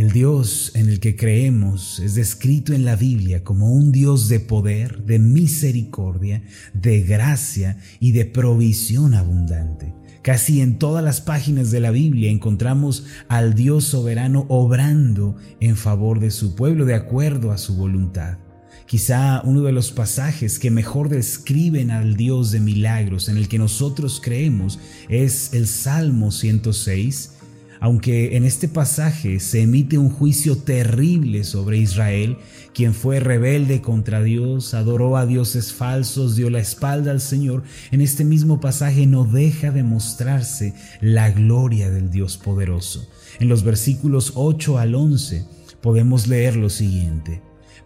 El Dios en el que creemos es descrito en la Biblia como un Dios de poder, de misericordia, de gracia y de provisión abundante. Casi en todas las páginas de la Biblia encontramos al Dios soberano obrando en favor de su pueblo de acuerdo a su voluntad. Quizá uno de los pasajes que mejor describen al Dios de milagros en el que nosotros creemos es el Salmo 106, aunque en este pasaje se emite un juicio terrible sobre Israel, quien fue rebelde contra Dios, adoró a dioses falsos, dio la espalda al Señor, en este mismo pasaje no deja de mostrarse la gloria del Dios poderoso. En los versículos 8 al 11 podemos leer lo siguiente,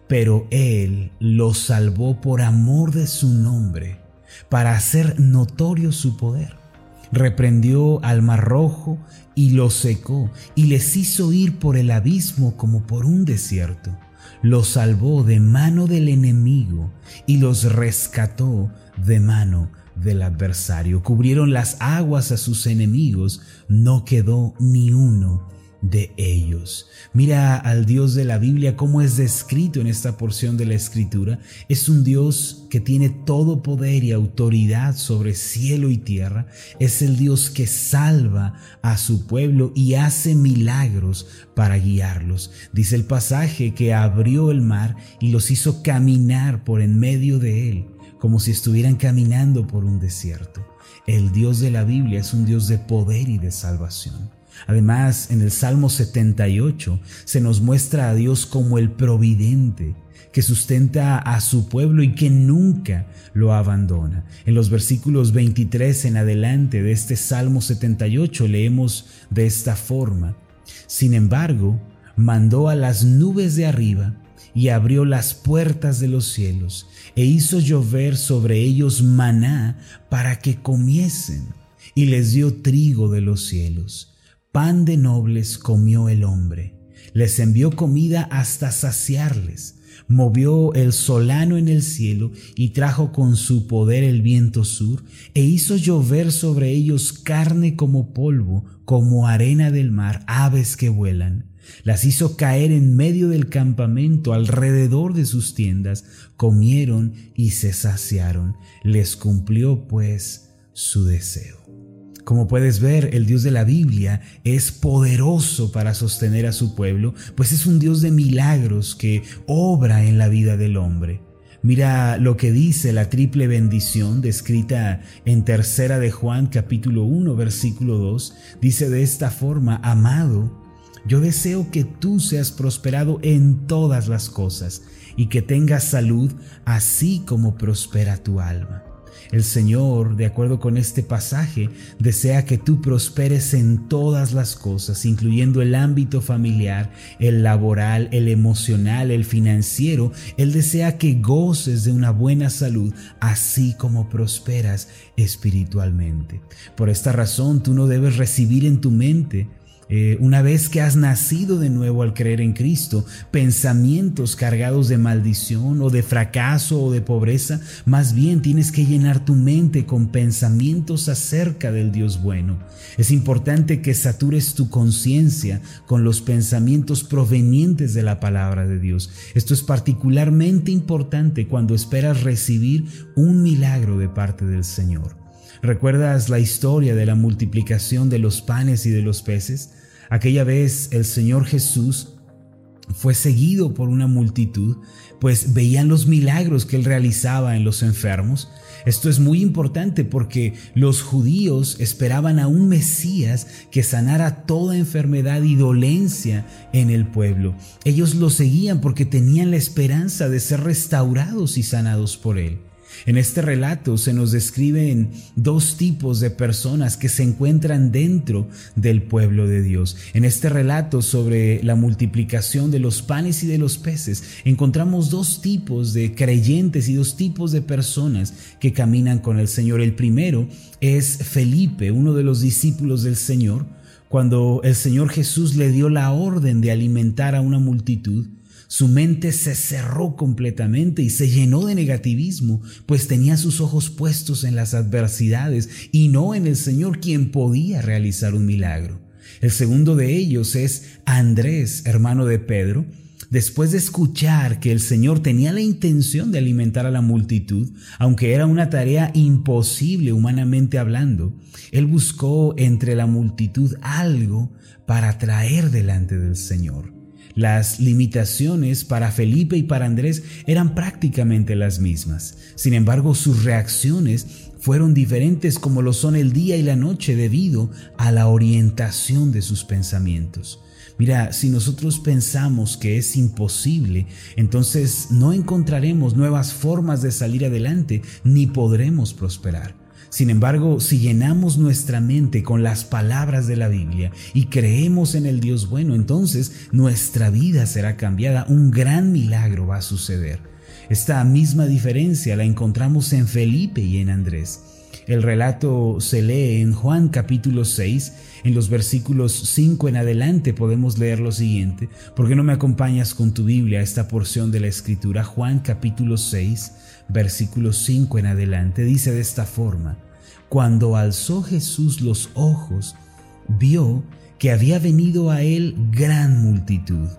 pero Él los salvó por amor de su nombre, para hacer notorio su poder reprendió al mar rojo y lo secó y les hizo ir por el abismo como por un desierto. Los salvó de mano del enemigo y los rescató de mano del adversario. Cubrieron las aguas a sus enemigos, no quedó ni uno de ellos. Mira al Dios de la Biblia cómo es descrito en esta porción de la Escritura. Es un Dios que tiene todo poder y autoridad sobre cielo y tierra. Es el Dios que salva a su pueblo y hace milagros para guiarlos. Dice el pasaje que abrió el mar y los hizo caminar por en medio de él, como si estuvieran caminando por un desierto. El Dios de la Biblia es un Dios de poder y de salvación. Además, en el Salmo 78 se nos muestra a Dios como el providente, que sustenta a su pueblo y que nunca lo abandona. En los versículos 23 en adelante de este Salmo 78 leemos de esta forma, Sin embargo, mandó a las nubes de arriba y abrió las puertas de los cielos e hizo llover sobre ellos maná para que comiesen y les dio trigo de los cielos pan de nobles comió el hombre, les envió comida hasta saciarles, movió el solano en el cielo y trajo con su poder el viento sur, e hizo llover sobre ellos carne como polvo, como arena del mar, aves que vuelan. Las hizo caer en medio del campamento, alrededor de sus tiendas, comieron y se saciaron. Les cumplió pues su deseo. Como puedes ver, el Dios de la Biblia es poderoso para sostener a su pueblo, pues es un Dios de milagros que obra en la vida del hombre. Mira lo que dice la triple bendición descrita en Tercera de Juan capítulo 1 versículo 2. Dice de esta forma, amado, yo deseo que tú seas prosperado en todas las cosas y que tengas salud así como prospera tu alma. El Señor, de acuerdo con este pasaje, desea que tú prosperes en todas las cosas, incluyendo el ámbito familiar, el laboral, el emocional, el financiero. Él desea que goces de una buena salud, así como prosperas espiritualmente. Por esta razón, tú no debes recibir en tu mente eh, una vez que has nacido de nuevo al creer en Cristo, pensamientos cargados de maldición o de fracaso o de pobreza, más bien tienes que llenar tu mente con pensamientos acerca del Dios bueno. Es importante que satures tu conciencia con los pensamientos provenientes de la palabra de Dios. Esto es particularmente importante cuando esperas recibir un milagro de parte del Señor. ¿Recuerdas la historia de la multiplicación de los panes y de los peces? Aquella vez el Señor Jesús fue seguido por una multitud, pues veían los milagros que él realizaba en los enfermos. Esto es muy importante porque los judíos esperaban a un Mesías que sanara toda enfermedad y dolencia en el pueblo. Ellos lo seguían porque tenían la esperanza de ser restaurados y sanados por él. En este relato se nos describen dos tipos de personas que se encuentran dentro del pueblo de Dios. En este relato sobre la multiplicación de los panes y de los peces, encontramos dos tipos de creyentes y dos tipos de personas que caminan con el Señor. El primero es Felipe, uno de los discípulos del Señor, cuando el Señor Jesús le dio la orden de alimentar a una multitud. Su mente se cerró completamente y se llenó de negativismo, pues tenía sus ojos puestos en las adversidades y no en el Señor quien podía realizar un milagro. El segundo de ellos es Andrés, hermano de Pedro, Después de escuchar que el Señor tenía la intención de alimentar a la multitud, aunque era una tarea imposible humanamente hablando, Él buscó entre la multitud algo para traer delante del Señor. Las limitaciones para Felipe y para Andrés eran prácticamente las mismas. Sin embargo, sus reacciones fueron diferentes como lo son el día y la noche debido a la orientación de sus pensamientos. Mira, si nosotros pensamos que es imposible, entonces no encontraremos nuevas formas de salir adelante ni podremos prosperar. Sin embargo, si llenamos nuestra mente con las palabras de la Biblia y creemos en el Dios bueno, entonces nuestra vida será cambiada, un gran milagro va a suceder. Esta misma diferencia la encontramos en Felipe y en Andrés. El relato se lee en Juan capítulo 6, en los versículos 5 en adelante podemos leer lo siguiente. ¿Por qué no me acompañas con tu Biblia a esta porción de la escritura? Juan capítulo 6, versículos 5 en adelante dice de esta forma, Cuando alzó Jesús los ojos, vio que había venido a él gran multitud.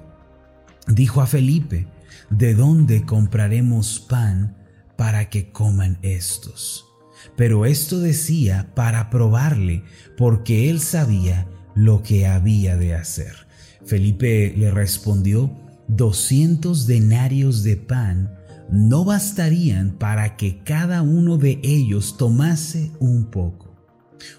Dijo a Felipe, ¿de dónde compraremos pan para que coman estos? pero esto decía para probarle, porque él sabía lo que había de hacer. Felipe le respondió, doscientos denarios de pan no bastarían para que cada uno de ellos tomase un poco.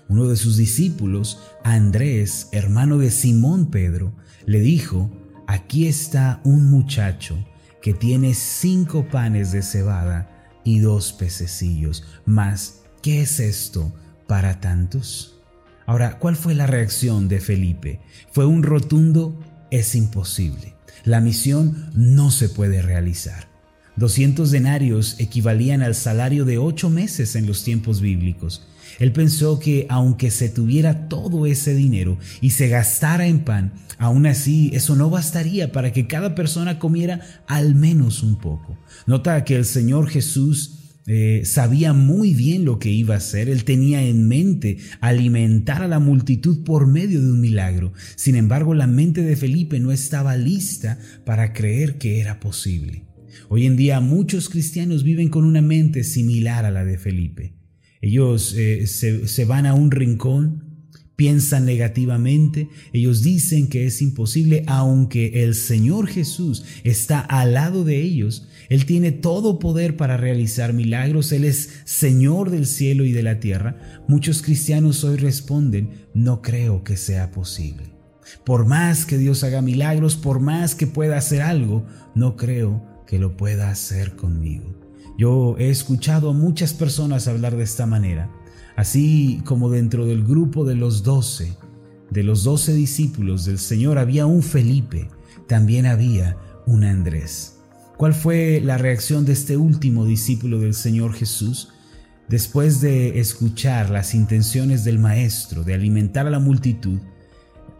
Uno de sus discípulos, Andrés, hermano de Simón Pedro, le dijo, aquí está un muchacho que tiene cinco panes de cebada y dos pececillos, mas ¿qué es esto para tantos? Ahora, ¿cuál fue la reacción de Felipe? Fue un rotundo, es imposible. La misión no se puede realizar. 200 denarios equivalían al salario de ocho meses en los tiempos bíblicos. Él pensó que aunque se tuviera todo ese dinero y se gastara en pan, aún así eso no bastaría para que cada persona comiera al menos un poco. Nota que el Señor Jesús eh, sabía muy bien lo que iba a hacer, él tenía en mente alimentar a la multitud por medio de un milagro. Sin embargo, la mente de Felipe no estaba lista para creer que era posible. Hoy en día muchos cristianos viven con una mente similar a la de Felipe. Ellos eh, se van a un rincón, piensan negativamente, ellos dicen que es imposible, aunque el Señor Jesús está al lado de ellos, Él tiene todo poder para realizar milagros, Él es Señor del cielo y de la tierra. Muchos cristianos hoy responden, no creo que sea posible. Por más que Dios haga milagros, por más que pueda hacer algo, no creo que lo pueda hacer conmigo. Yo he escuchado a muchas personas hablar de esta manera. Así como dentro del grupo de los doce, de los doce discípulos del Señor había un Felipe, también había un Andrés. ¿Cuál fue la reacción de este último discípulo del Señor Jesús? Después de escuchar las intenciones del Maestro de alimentar a la multitud,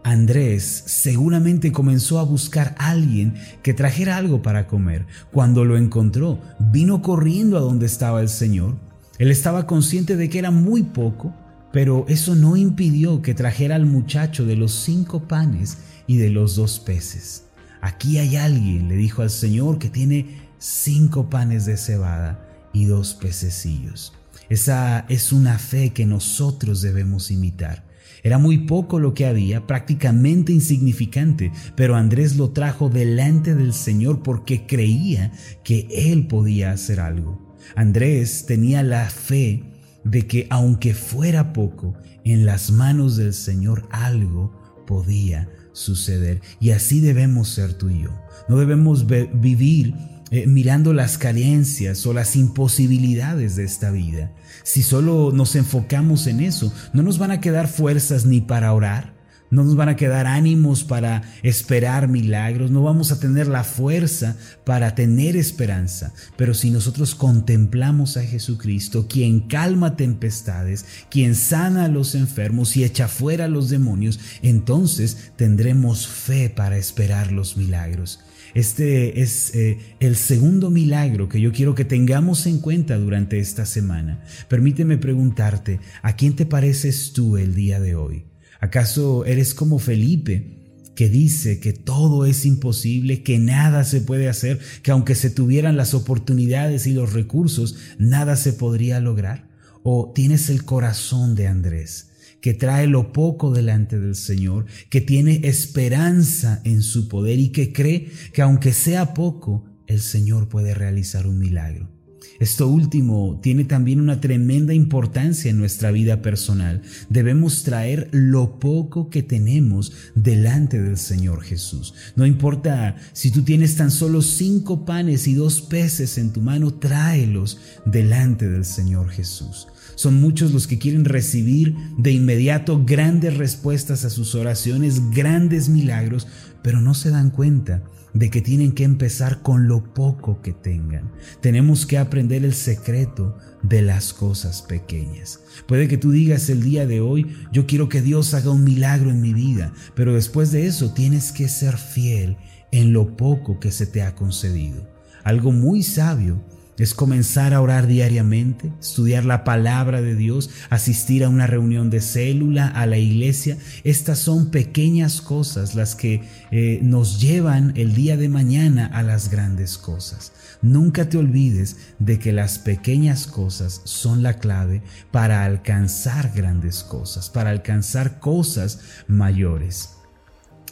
Andrés seguramente comenzó a buscar a alguien que trajera algo para comer. Cuando lo encontró, vino corriendo a donde estaba el Señor él estaba consciente de que era muy poco, pero eso no impidió que trajera al muchacho de los cinco panes y de los dos peces. Aquí hay alguien, le dijo al Señor, que tiene cinco panes de cebada y dos pececillos. Esa es una fe que nosotros debemos imitar. Era muy poco lo que había, prácticamente insignificante, pero Andrés lo trajo delante del Señor porque creía que Él podía hacer algo. Andrés tenía la fe de que aunque fuera poco, en las manos del Señor algo podía suceder. Y así debemos ser tú y yo. No debemos vivir eh, mirando las carencias o las imposibilidades de esta vida. Si solo nos enfocamos en eso, no nos van a quedar fuerzas ni para orar, no nos van a quedar ánimos para esperar milagros, no vamos a tener la fuerza para tener esperanza. Pero si nosotros contemplamos a Jesucristo, quien calma tempestades, quien sana a los enfermos y echa fuera a los demonios, entonces tendremos fe para esperar los milagros. Este es eh, el segundo milagro que yo quiero que tengamos en cuenta durante esta semana. Permíteme preguntarte, ¿a quién te pareces tú el día de hoy? ¿Acaso eres como Felipe? que dice que todo es imposible, que nada se puede hacer, que aunque se tuvieran las oportunidades y los recursos, nada se podría lograr? ¿O tienes el corazón de Andrés, que trae lo poco delante del Señor, que tiene esperanza en su poder y que cree que aunque sea poco, el Señor puede realizar un milagro? Esto último tiene también una tremenda importancia en nuestra vida personal. Debemos traer lo poco que tenemos delante del Señor Jesús. No importa si tú tienes tan solo cinco panes y dos peces en tu mano, tráelos delante del Señor Jesús. Son muchos los que quieren recibir de inmediato grandes respuestas a sus oraciones, grandes milagros, pero no se dan cuenta de que tienen que empezar con lo poco que tengan. Tenemos que aprender el secreto de las cosas pequeñas. Puede que tú digas el día de hoy, yo quiero que Dios haga un milagro en mi vida, pero después de eso tienes que ser fiel en lo poco que se te ha concedido. Algo muy sabio es comenzar a orar diariamente, estudiar la palabra de Dios, asistir a una reunión de célula, a la iglesia. Estas son pequeñas cosas las que eh, nos llevan el día de mañana a las grandes cosas. Nunca te olvides de que las pequeñas cosas son la clave para alcanzar grandes cosas, para alcanzar cosas mayores.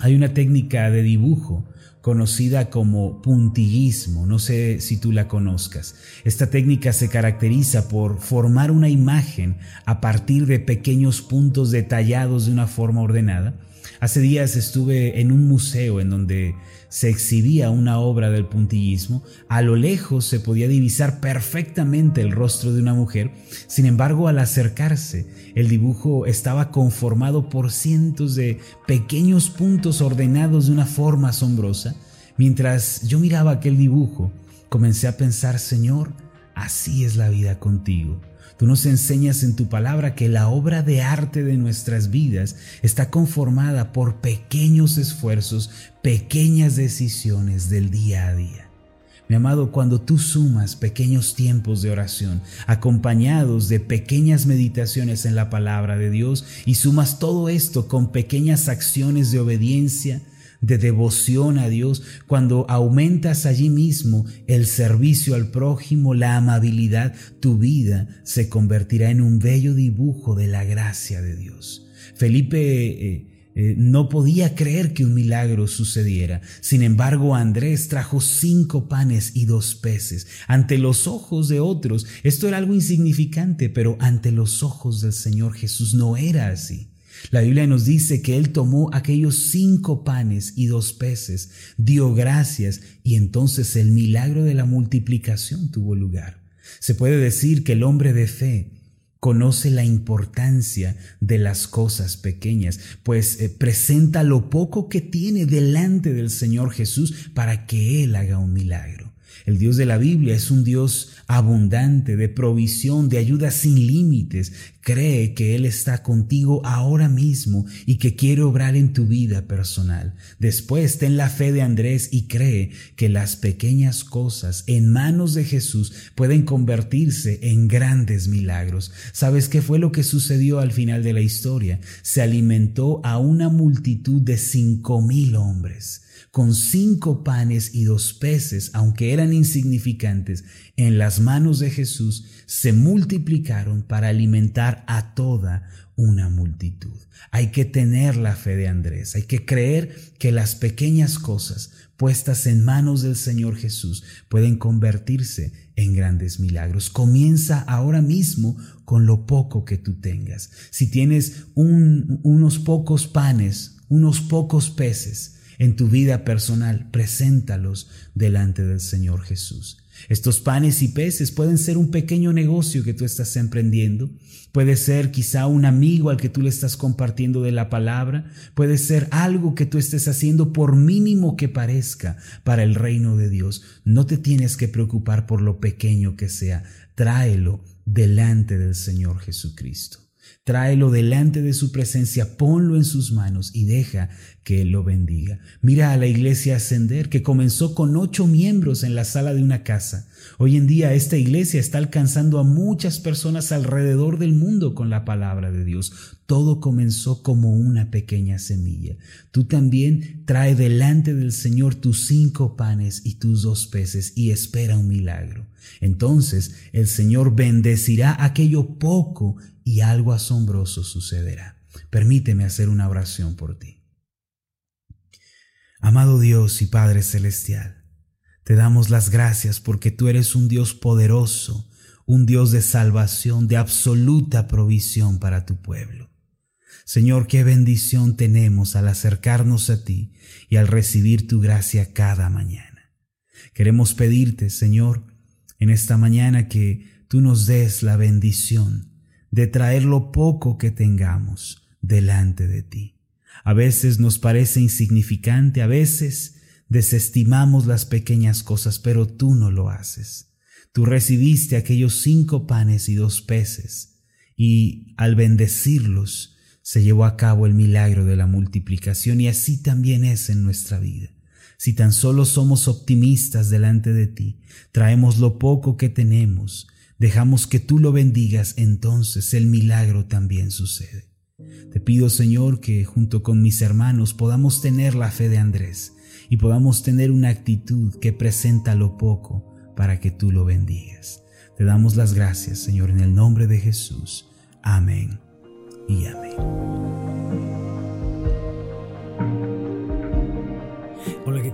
Hay una técnica de dibujo conocida como puntillismo, no sé si tú la conozcas. Esta técnica se caracteriza por formar una imagen a partir de pequeños puntos detallados de una forma ordenada. Hace días estuve en un museo en donde se exhibía una obra del puntillismo, a lo lejos se podía divisar perfectamente el rostro de una mujer, sin embargo al acercarse el dibujo estaba conformado por cientos de pequeños puntos ordenados de una forma asombrosa. Mientras yo miraba aquel dibujo, comencé a pensar, Señor, así es la vida contigo. Tú nos enseñas en tu palabra que la obra de arte de nuestras vidas está conformada por pequeños esfuerzos, pequeñas decisiones del día a día. Mi amado, cuando tú sumas pequeños tiempos de oración acompañados de pequeñas meditaciones en la palabra de Dios y sumas todo esto con pequeñas acciones de obediencia, de devoción a Dios, cuando aumentas allí mismo el servicio al prójimo, la amabilidad, tu vida se convertirá en un bello dibujo de la gracia de Dios. Felipe eh, eh, no podía creer que un milagro sucediera. Sin embargo, Andrés trajo cinco panes y dos peces. Ante los ojos de otros, esto era algo insignificante, pero ante los ojos del Señor Jesús no era así. La Biblia nos dice que Él tomó aquellos cinco panes y dos peces, dio gracias y entonces el milagro de la multiplicación tuvo lugar. Se puede decir que el hombre de fe conoce la importancia de las cosas pequeñas, pues eh, presenta lo poco que tiene delante del Señor Jesús para que Él haga un milagro. El Dios de la Biblia es un Dios abundante, de provisión, de ayuda sin límites. Cree que Él está contigo ahora mismo y que quiere obrar en tu vida personal. Después ten la fe de Andrés y cree que las pequeñas cosas en manos de Jesús pueden convertirse en grandes milagros. ¿Sabes qué fue lo que sucedió al final de la historia? Se alimentó a una multitud de cinco mil hombres con cinco panes y dos peces, aunque eran insignificantes, en las manos de Jesús, se multiplicaron para alimentar a toda una multitud. Hay que tener la fe de Andrés, hay que creer que las pequeñas cosas puestas en manos del Señor Jesús pueden convertirse en grandes milagros. Comienza ahora mismo con lo poco que tú tengas. Si tienes unos pocos panes, unos pocos peces, en tu vida personal, preséntalos delante del Señor Jesús. Estos panes y peces pueden ser un pequeño negocio que tú estás emprendiendo, puede ser quizá un amigo al que tú le estás compartiendo de la palabra, puede ser algo que tú estés haciendo por mínimo que parezca para el reino de Dios. No te tienes que preocupar por lo pequeño que sea, tráelo delante del Señor Jesucristo. Tráelo delante de su presencia, ponlo en sus manos y deja que Él lo bendiga. Mira a la iglesia ascender que comenzó con ocho miembros en la sala de una casa. Hoy en día esta iglesia está alcanzando a muchas personas alrededor del mundo con la palabra de Dios. Todo comenzó como una pequeña semilla. Tú también trae delante del Señor tus cinco panes y tus dos peces y espera un milagro. Entonces el Señor bendecirá aquello poco y algo asombroso sucederá. Permíteme hacer una oración por ti. Amado Dios y Padre Celestial, te damos las gracias porque tú eres un Dios poderoso, un Dios de salvación, de absoluta provisión para tu pueblo. Señor, qué bendición tenemos al acercarnos a ti y al recibir tu gracia cada mañana. Queremos pedirte, Señor, en esta mañana que tú nos des la bendición de traer lo poco que tengamos delante de ti. A veces nos parece insignificante, a veces desestimamos las pequeñas cosas, pero tú no lo haces. Tú recibiste aquellos cinco panes y dos peces, y al bendecirlos se llevó a cabo el milagro de la multiplicación, y así también es en nuestra vida. Si tan solo somos optimistas delante de ti, traemos lo poco que tenemos, dejamos que tú lo bendigas, entonces el milagro también sucede. Te pido, Señor, que junto con mis hermanos podamos tener la fe de Andrés y podamos tener una actitud que presenta lo poco para que tú lo bendigas. Te damos las gracias, Señor, en el nombre de Jesús. Amén y amén.